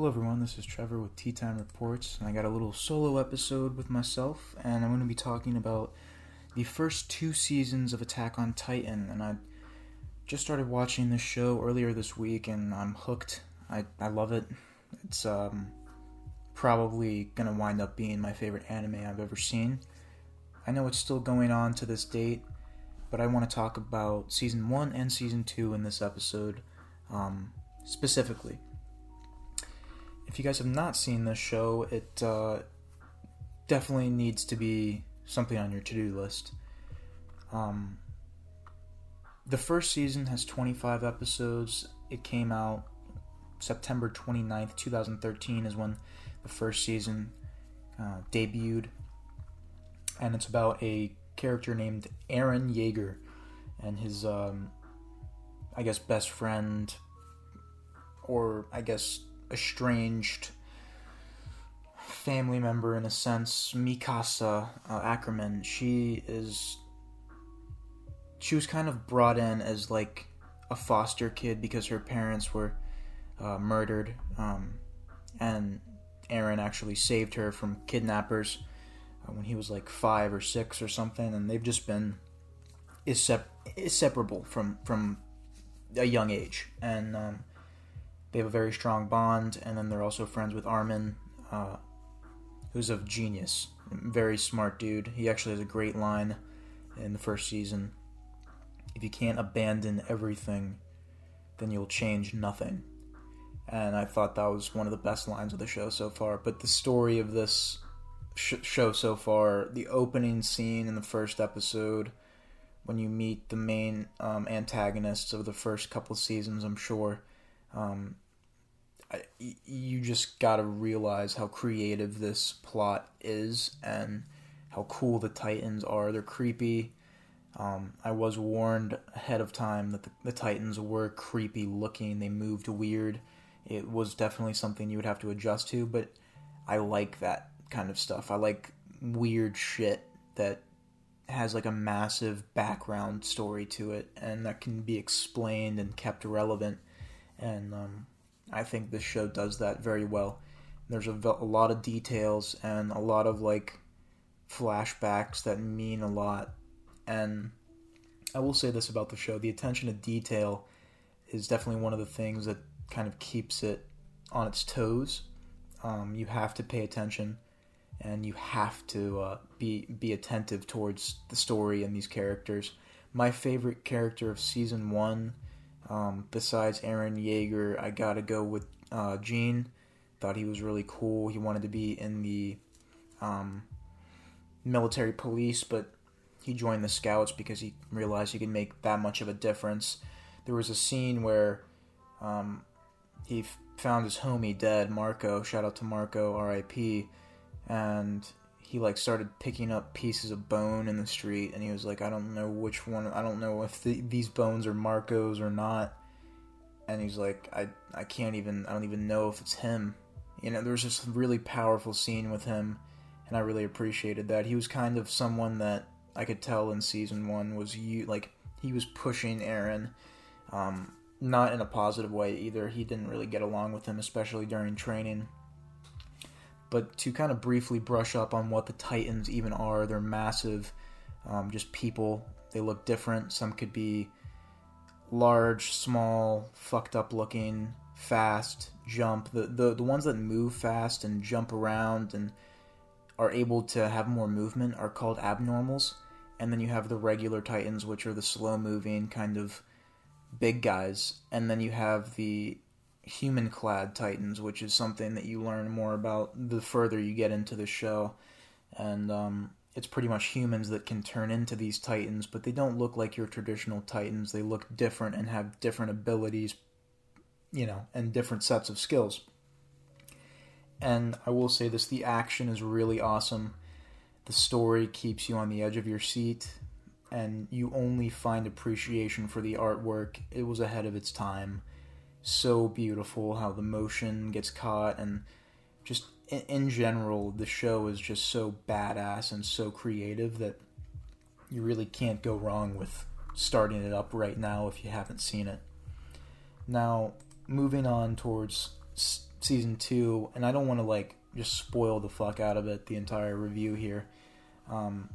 Hello, everyone. This is Trevor with Tea Time Reports, and I got a little solo episode with myself, and I'm going to be talking about the first two seasons of Attack on Titan. And I just started watching this show earlier this week, and I'm hooked. I, I love it. It's um, probably going to wind up being my favorite anime I've ever seen. I know it's still going on to this date, but I want to talk about season one and season two in this episode um, specifically. If you guys have not seen this show, it uh, definitely needs to be something on your to do list. Um, the first season has 25 episodes. It came out September 29th, 2013, is when the first season uh, debuted. And it's about a character named Eren Yeager and his, um, I guess, best friend, or I guess estranged family member in a sense, Mikasa uh, Ackerman. She is. She was kind of brought in as like a foster kid because her parents were uh, murdered, um, and Eren actually saved her from kidnappers uh, when he was like five or six or something, and they've just been inseparable from from a young age, and um, they have a very strong bond. And then they're also friends with Armin, uh, who's a genius, very smart dude. He actually has a great line in the first season. If you can't abandon everything, then you'll change nothing. And I thought that was one of the best lines of the show so far. But the story of this sh- show so far, the opening scene in the first episode, when you meet the main um, antagonists of the first couple seasons, I'm sure, um, I, you just gotta realize how creative this plot is and how cool the Titans are. They're creepy. Um, I was warned ahead of time that the, the Titans were creepy looking. They moved weird. It was definitely something you would have to adjust to, but I like that kind of stuff. I like weird shit that has like a massive background story to it and that can be explained and kept relevant. And um, I think this show does that very well. There's a, a lot of details and a lot of like flashbacks that mean a lot. And I will say this about the show the attention to detail is definitely one of the things that kind of keeps it on its toes. Um, you have to pay attention and you have to uh, be be attentive towards the story and these characters. My favorite character of season one um, besides Eren Yeager, I gotta go with uh, Jean. Thought he was really cool. He wanted to be in the um, military police, but he joined the scouts because he realized he could make that much of a difference. There was a scene where um, he f- found his homie dead, Marco. Shout out to Marco, R.I.P. And he like started picking up pieces of bone in the street and he was like i don't know which one i don't know if the, these bones are marco's or not. And he's like i i can't even i don't even know if it's him. You know there was this really powerful scene with him and i really appreciated that. He was kind of someone that i could tell in season one was you like he was pushing Eren um, not in a positive way either. He didn't really get along with him especially during training but to kind of briefly brush up on what the Titans even are, they're massive, um, just people. They look different. Some could be large, small, fucked up looking, fast, jump. The, the the ones that move fast and jump around and are able to have more movement are called abnormals. And then you have the regular Titans, which are the slow moving kind of big guys. And then you have the human clad titans, which is something that you learn more about the further you get into the show. And um, it's pretty much humans that can turn into these titans, but they don't look like your traditional titans. They look different and have different abilities, you know, and different sets of skills. And I will say this the action is really awesome. The story keeps you on the edge of your seat, and you only find appreciation for the artwork. It was ahead of its time so beautiful how the motion gets caught and just in, in general the show is just so badass and so creative that you really can't go wrong with starting it up right now if you haven't seen it. Now, moving on towards season two, and I don't want to like just spoil the fuck out of it the entire review here. Um,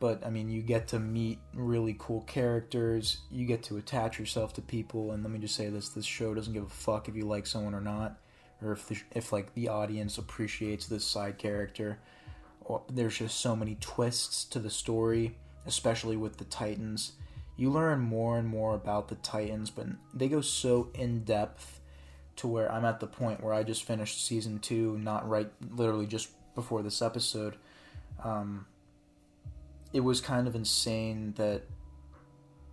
but I mean, you get to meet really cool characters. You get to attach yourself to people, and let me just say this: this show doesn't give a fuck if you like someone or not, or if the, if like the audience appreciates this side character. There's just so many twists to the story, especially with the Titans. You learn more and more about the Titans, but they go so in depth to where I'm at the point where I just finished season two, not right, literally just before this episode. Um, it was kind of insane that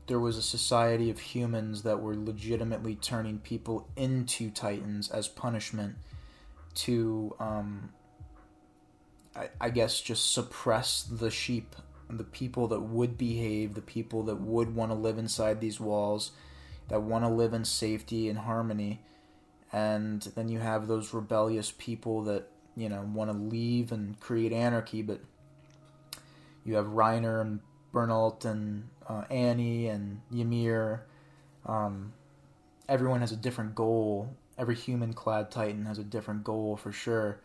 there was a society of humans that were legitimately turning people into titans as punishment to um, I, I, guess just suppress the sheep the people that would behave the people that would want to live inside these walls that want to live in safety and harmony. And then you have those rebellious people that you know want to leave and create anarchy but you have Reiner and Bertolt and uh, Annie and Ymir. Um, everyone has a different goal. Every human clad Titan has a different goal for sure.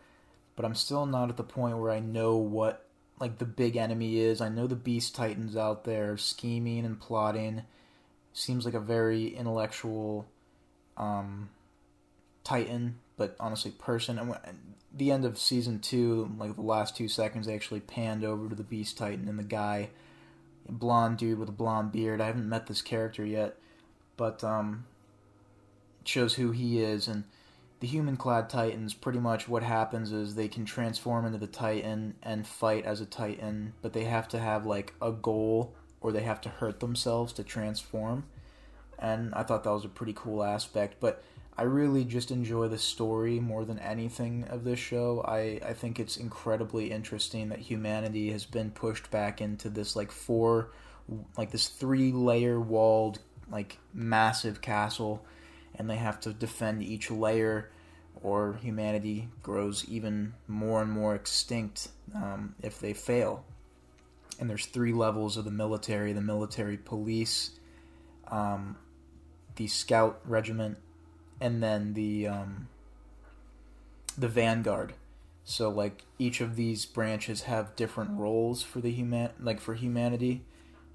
But I'm still not at the point where I know what like the big enemy is. I know the Beast Titans out there scheming and plotting. Seems like a very intellectual um, Titan, but honestly, person. And the end of season two, like the last two seconds, they actually panned over to the Beast Titan and the guy, blonde dude with a blonde beard. I haven't met this character yet, but um, shows who he is. And the human clad Titans, pretty much what happens is they can transform into the Titan and fight as a Titan, but they have to have like a goal or they have to hurt themselves to transform. And I thought that was a pretty cool aspect, but I really just enjoy the story more than anything of this show. I, I think it's incredibly interesting that humanity has been pushed back into this like four like this three layer walled like massive castle and they have to defend each layer or humanity grows even more and more extinct um, if they fail. And there's three levels of the military: the military police, um, the scout regiment, and then the um, the vanguard. So like each of these branches have different roles for the human like for humanity.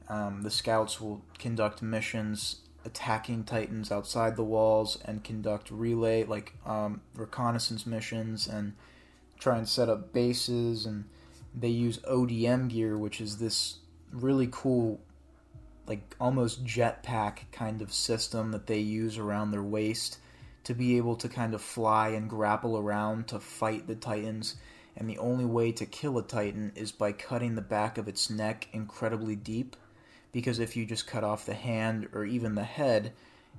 Um, the scouts will conduct missions attacking titans outside the walls and conduct relay like um, reconnaissance missions and try and set up bases and they use ODM gear which is this really cool like almost jetpack kind of system that they use around their waist to be able to kind of fly and grapple around to fight the Titans. And the only way to kill a Titan is by cutting the back of its neck incredibly deep. Because if you just cut off the hand or even the head,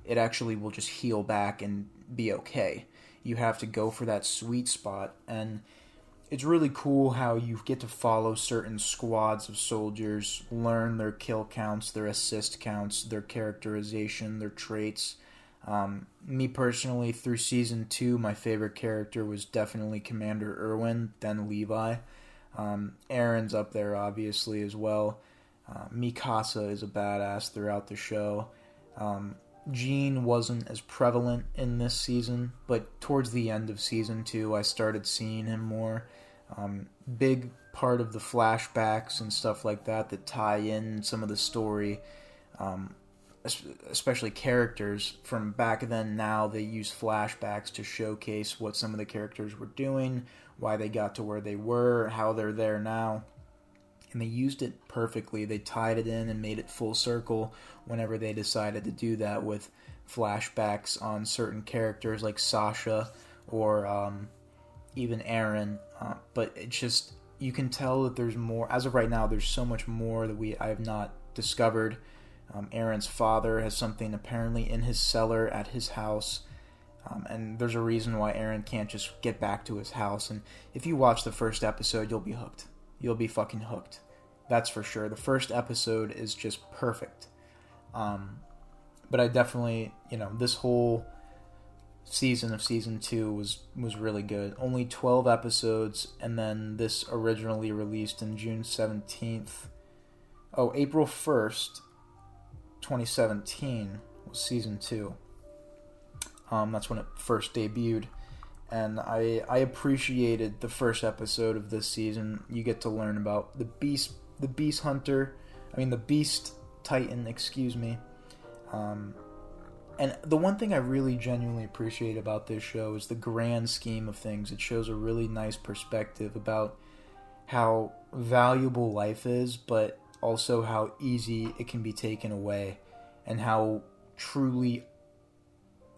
it actually will just heal back and be okay. You have to go for that sweet spot. And it's really cool how you get to follow certain squads of soldiers, learn their kill counts, their assist counts, their characterization, their traits um, me personally, through season two, my favorite character was definitely Commander Erwin, then Levi. Um, Eren's up there, obviously, as well. Uh, Mikasa is a badass throughout the show. Um, Jean wasn't as prevalent in this season, but towards the end of season two, I started seeing him more. Um, big part of the flashbacks and stuff like that that tie in some of the story um, especially characters from back then now they use flashbacks to showcase what some of the characters were doing why they got to where they were how they're there now. And they used it perfectly. They tied it in and made it full circle whenever they decided to do that with flashbacks on certain characters like sasha or um, even Eren uh, but it's just you can tell that there's more as of right now there's so much more that we i have not discovered um, Eren's father has something apparently in his cellar at his house. Um, and there's a reason why Eren can't just get back to his house. And if you watch the first episode, you'll be hooked. You'll be fucking hooked. That's for sure. The first episode is just perfect. Um, but I definitely, you know, this whole season of season two was was really good. Only twelve episodes, and then this originally released in June seventeenth. Oh, April first 2017 was season two. Um, that's when it first debuted, and I I appreciated the first episode of this season. You get to learn about the beast, the beast hunter. I mean the beast titan. Excuse me. Um, and the one thing I really genuinely appreciate about this show is the grand scheme of things. It shows a really nice perspective about how valuable life is, but also how easy it can be taken away, and how truly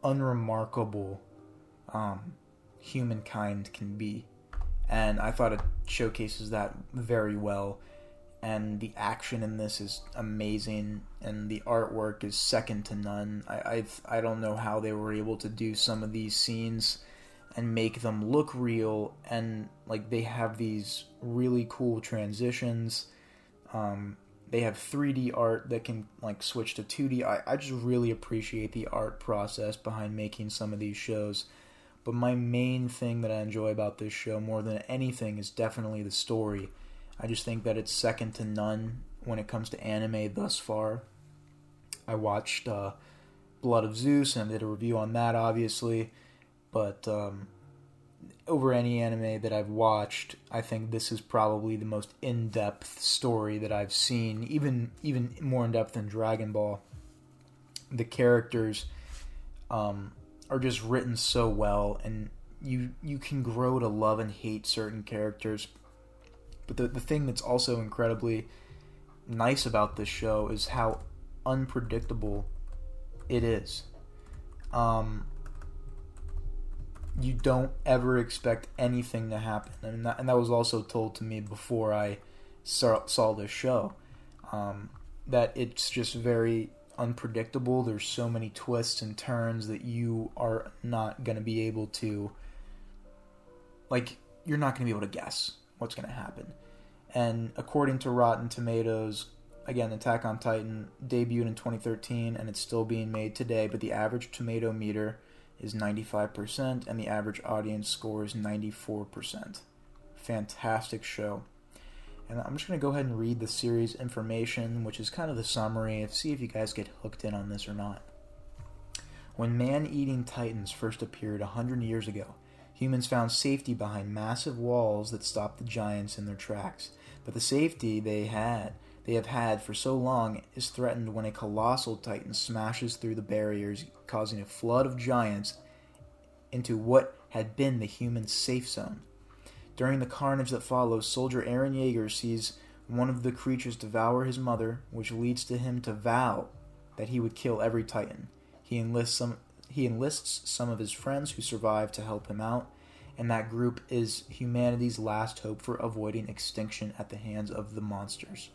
unremarkable um, humankind can be. And I thought it showcases that very well. And the action in this is amazing, and the artwork is second to none. I I've, I don't know how they were able to do some of these scenes and make them look real, and like they have these really cool transitions. Um, they have 3D art that can like switch to 2D. I, I just really appreciate the art process behind making some of these shows. But my main thing that I enjoy about this show more than anything is definitely the story. I just think that it's second to none when it comes to anime thus far. I watched uh, Blood of Zeus and did a review on that, obviously. But um, over any anime that I've watched, I think this is probably the most in-depth story that I've seen, even even more in depth than Dragon Ball. The characters um, are just written so well, and you you can grow to love and hate certain characters. But the the thing that's also incredibly nice about this show is how unpredictable it is. Um, you don't ever expect anything to happen, and that, and that was also told to me before I saw, saw this show. Um, that it's just very unpredictable. There's so many twists and turns that you are not going to be able to, like, you're not going to be able to guess what's going to happen. And according to Rotten Tomatoes, again, Attack on Titan debuted in 2013 and it's still being made today, but the average tomato meter is 95% and the average audience score is 94%. Fantastic show. And I'm just going to go ahead and read the series information, which is kind of the summary, and see if you guys get hooked in on this or not. When man eating titans first appeared 100 years ago, humans found safety behind massive walls that stopped the giants in their tracks. But the safety they had they have had for so long is threatened when a colossal titan smashes through the barriers, causing a flood of giants into what had been the human safe zone. During the carnage that follows, soldier Eren Yeager sees one of the creatures devour his mother, which leads to him to vow that he would kill every Titan. He enlists some he enlists some of his friends who survive to help him out, and that group is humanity's last hope for avoiding extinction at the hands of the monsters.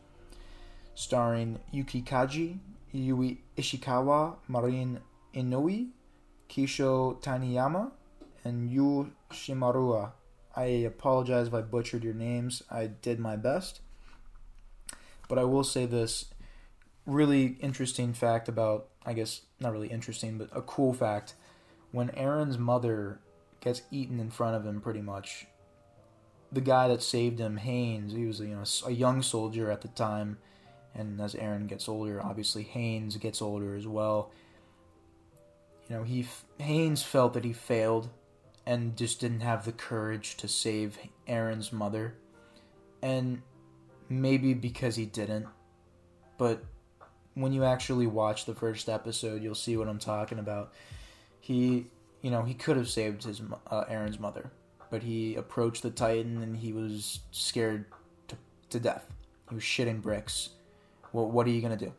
Starring Yuki Kaji, Yui Ishikawa, Marin Inoue, Kisho Taniyama, and Yu Shimarua. I apologize if I butchered your names. I did my best. But I will say this really interesting fact about, I guess, not really interesting, but a cool fact. When Eren's mother gets eaten in front of him, pretty much, the guy that saved him, Haynes, he was you know a young soldier at the time, and as Eren gets older, obviously Haynes gets older as well. You know, he Haynes felt that he failed and just didn't have the courage to save Eren's mother. And maybe because he didn't, but when you actually watch the first episode, you'll see what I'm talking about. He, you know, he could have saved his uh, Eren's mother, but he approached the Titan and he was scared to, to death. He was shitting bricks. Well, what are you gonna do?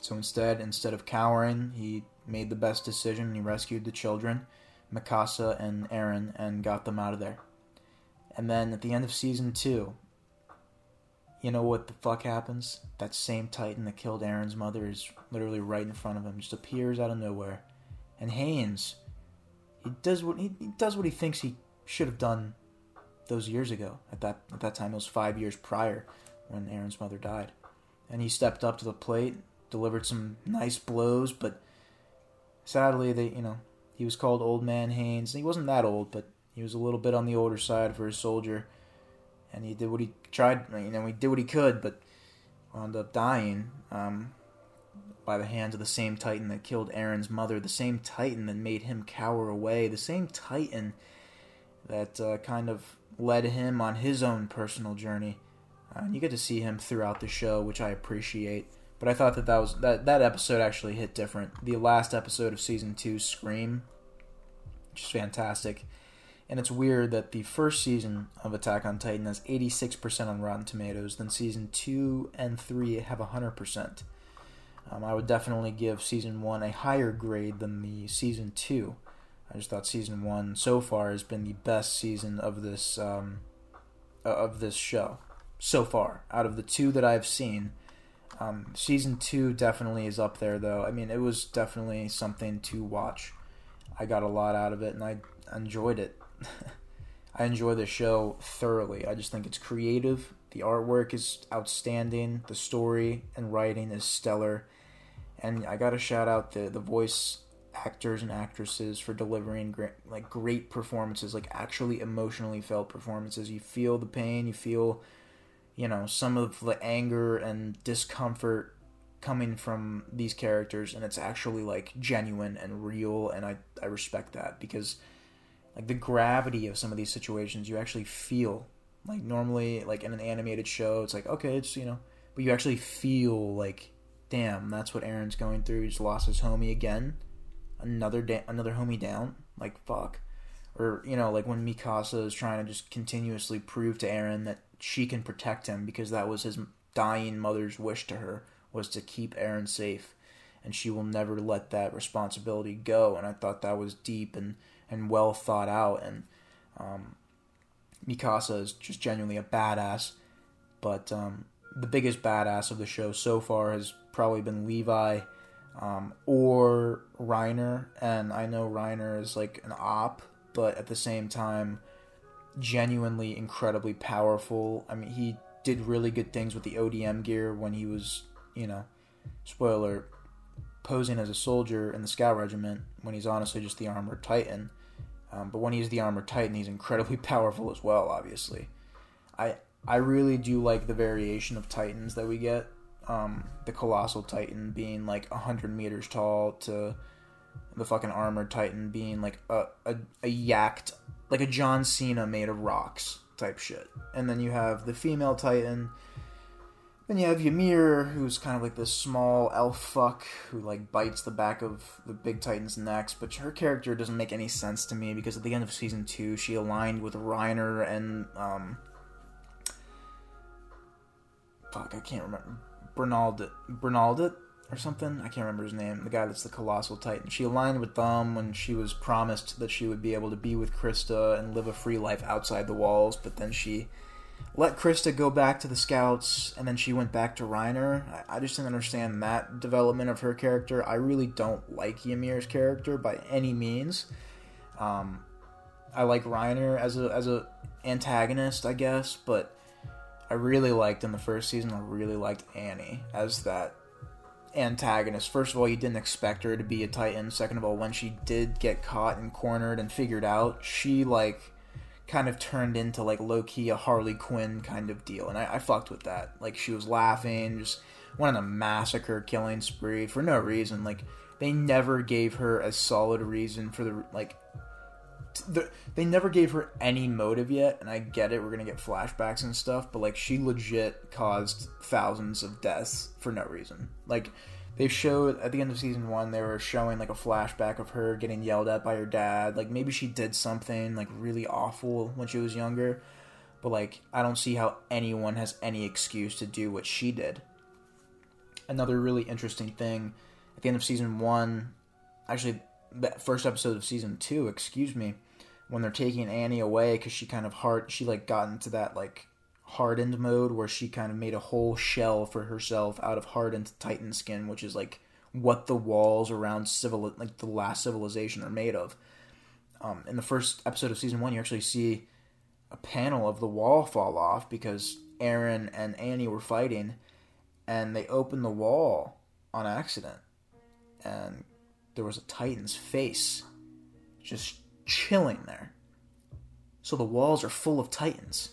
So instead, instead of cowering, he made the best decision. He rescued the children Mikasa and Eren, and got them out of there. And then at the end of season two, you know what the fuck happens? That same Titan that killed Eren's mother is literally right in front of him, just appears out of nowhere. And Haynes, he does what he, he does what he thinks he should have done those years ago. At that at that time, it was five years prior when Eren's mother died, and he stepped up to the plate, delivered some nice blows, but sadly, they you know he was called Old Man Haynes. He wasn't that old, but he was a little bit on the older side for a soldier. And he did what he tried, you know, he did what he could, but wound up dying. Um, by the hands of the same Titan that killed Eren's mother, the same Titan that made him cower away, the same Titan that uh, kind of led him on his own personal journey. And you get to see him throughout the show, which I appreciate. But I thought that that was that that episode actually hit different. The last episode of season two, Scream, which is fantastic. And it's weird that the first season of Attack on Titan has 86% on Rotten Tomatoes, then season 2 and 3 have 100%. Um, I would definitely give season 1 a higher grade than the season 2. I just thought season 1 so far has been the best season of this um, of this show so far. Out of the two that I've seen, um, season 2 definitely is up there though. I mean, it was definitely something to watch. I got a lot out of it and I enjoyed it. I enjoy the show thoroughly. I just think it's creative. The artwork is outstanding. The story and writing is stellar. And I got to shout out the the voice actors and actresses for delivering great, like great performances, like actually emotionally felt performances. You feel the pain, you feel you know some of the anger and discomfort coming from these characters and it's actually like genuine and real and I I respect that because like the gravity of some of these situations you actually feel like normally like in an animated show it's like okay it's you know but you actually feel like damn that's what Eren's going through. He's lost his homie again. Another da- another homie down. Like fuck. Or you know like when Mikasa is trying to just continuously prove to Eren that she can protect him because that was his dying mother's wish to her was to keep Eren safe and she will never let that responsibility go and I thought that was deep and and well thought out. And um, Mikasa is just genuinely a badass. But um, the biggest badass of the show so far has probably been Levi um, or Reiner. And I know Reiner is like an op, but at the same time, genuinely incredibly powerful. I mean, he did really good things with the ODM gear when he was, you know, spoiler, posing as a soldier in the Scout Regiment when he's honestly just the armored Titan. Um, but when he's the armored Titan, he's incredibly powerful as well. Obviously, I I really do like the variation of Titans that we get. Um, the colossal Titan being like hundred meters tall to the fucking armored Titan being like a, a, a yacked like a John Cena made of rocks type shit. And then you have the female Titan. Then you have Ymir, who's kind of like this small elf fuck who like bites the back of the big titan's necks, but her character doesn't make any sense to me because at the end of season two, she aligned with Reiner and um, fuck, I can't remember. Bernald Bernaldit or something. I can't remember his name. The guy that's the colossal titan. She aligned with them when she was promised that she would be able to be with Krista and live a free life outside the walls, but then she let Krista go back to the Scouts, and then she went back to Reiner. I, I, just didn't understand that development of her character. I really don't like Ymir's character by any means. Um, I like Reiner as a as a antagonist, I guess, but I really liked in the first season. I really liked Annie as that antagonist. First of all, you didn't expect her to be a Titan. Second of all, when she did get caught and cornered and figured out, she like kind of turned into like low key a Harley Quinn kind of deal, and I, I fucked with that. Like she was laughing, just went on a massacre killing spree for no reason. Like they never gave her a solid reason for the like. The, they never gave her any motive yet, and I get it. We're gonna get flashbacks and stuff, but like she legit caused thousands of deaths for no reason. Like they showed at the end of season one they were showing like a flashback of her getting yelled at by her dad like maybe she did something like really awful when she was younger but like i don't see how anyone has any excuse to do what she did another really interesting thing at the end of season one actually the first episode of season two excuse me when they're taking annie away because she kind of hard she like got into that like hardened mode where she kind of made a whole shell for herself out of hardened titan skin which is like what the walls around civil like the last civilization are made of. Um, in the first episode of season one you actually see a panel of the wall fall off because Eren and annie were fighting and they opened the wall on accident and there was a titan's face just chilling there so the walls are full of titans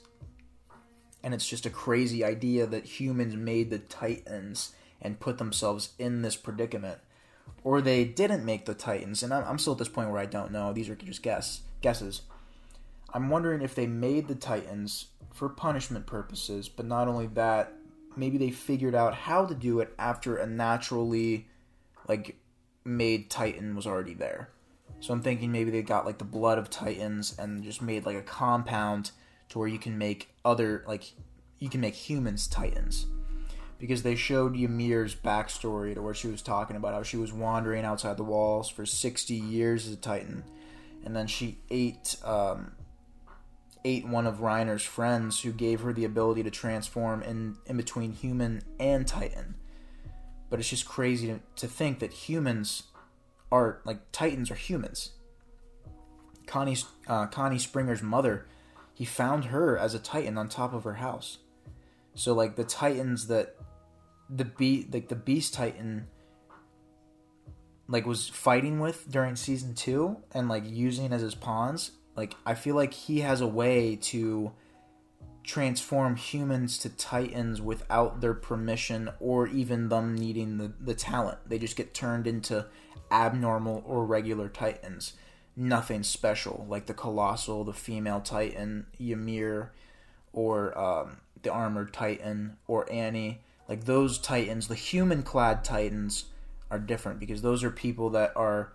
and it's just a crazy idea that humans made the Titans and put themselves in this predicament, or they didn't make the Titans. And I'm, still at this point where I don't know. These are just guess guesses. I'm wondering if they made the Titans for punishment purposes, but not only that, maybe they figured out how to do it after a naturally like made Titan was already there. So I'm thinking maybe they got like the blood of Titans and just made like a compound to where you can make other like you can make humans Titans. Because they showed Ymir's backstory to where she was talking about how she was wandering outside the walls for 60 years as a Titan, and then she ate um, ate one of Reiner's friends who gave her the ability to transform in, in between human and Titan. But it's just crazy to, to think that humans are like Titans or humans. Connie uh, Connie Springer's mother, he found her as a Titan on top of her house. So like the Titans that the be like the Beast Titan like was fighting with during season two and like using as his pawns like I feel like he has a way to transform humans to titans without their permission or even them needing the, the talent. They just get turned into abnormal or regular titans. Nothing special, like the Colossal, the female titan, Ymir, or um, the armored titan, or Annie. Like those titans, the human clad titans, are different because those are people that are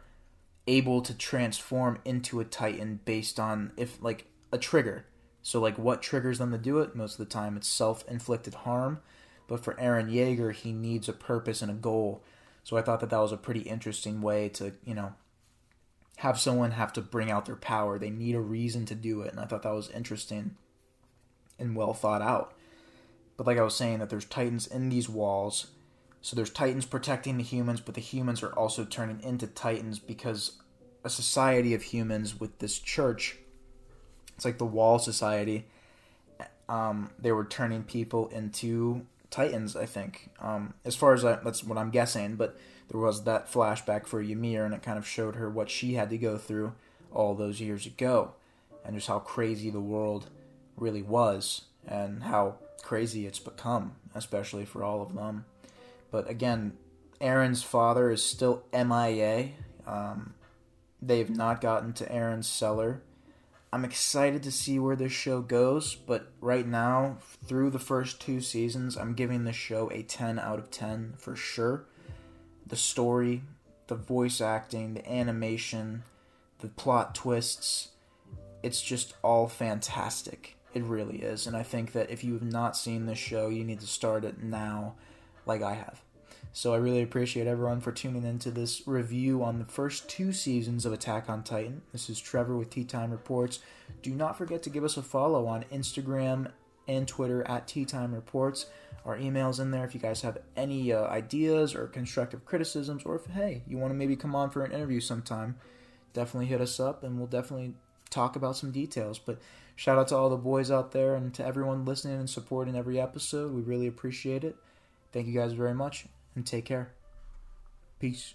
able to transform into a titan based on if like a trigger. So like what triggers them to do it? Most of the time it's self-inflicted harm, but for Eren Yeager, he needs a purpose and a goal. So I thought that that was a pretty interesting way to, you know, have someone have to bring out their power. They need a reason to do it, and I thought that was interesting and well thought out. But like I was saying that there's titans in these walls so there's titans protecting the humans, but the humans are also turning into titans because a society of humans with this church, it's like the Wall Society. Um, they were turning people into titans. I think, um, as far as I, that's what I'm guessing. But there was that flashback for Ymir, and it kind of showed her what she had to go through all those years ago, and just how crazy the world really was, and how crazy it's become, especially for all of them. But again, Eren's father is still MIA. Um, they've not gotten to Eren's cellar. I'm excited to see where this show goes, but right now, through the first two seasons, I'm giving this show a 10 out of 10 for sure. The story, the voice acting, the animation, the plot twists, it's just all fantastic. It really is. And I think that if you have not seen this show, you need to start it now, like I have. So I really appreciate everyone for tuning into this review on the first two seasons of Attack on Titan. This is Trevor with Tea Time Reports. Do not forget to give us a follow on Instagram and Twitter at Tea Time Reports. Our email's in there if you guys have any uh, ideas or constructive criticisms, or if, hey, you want to maybe come on for an interview sometime, definitely hit us up and we'll definitely talk about some details. But shout out to all the boys out there and to everyone listening and supporting every episode. We really appreciate it. Thank you guys very much and take care. Peace.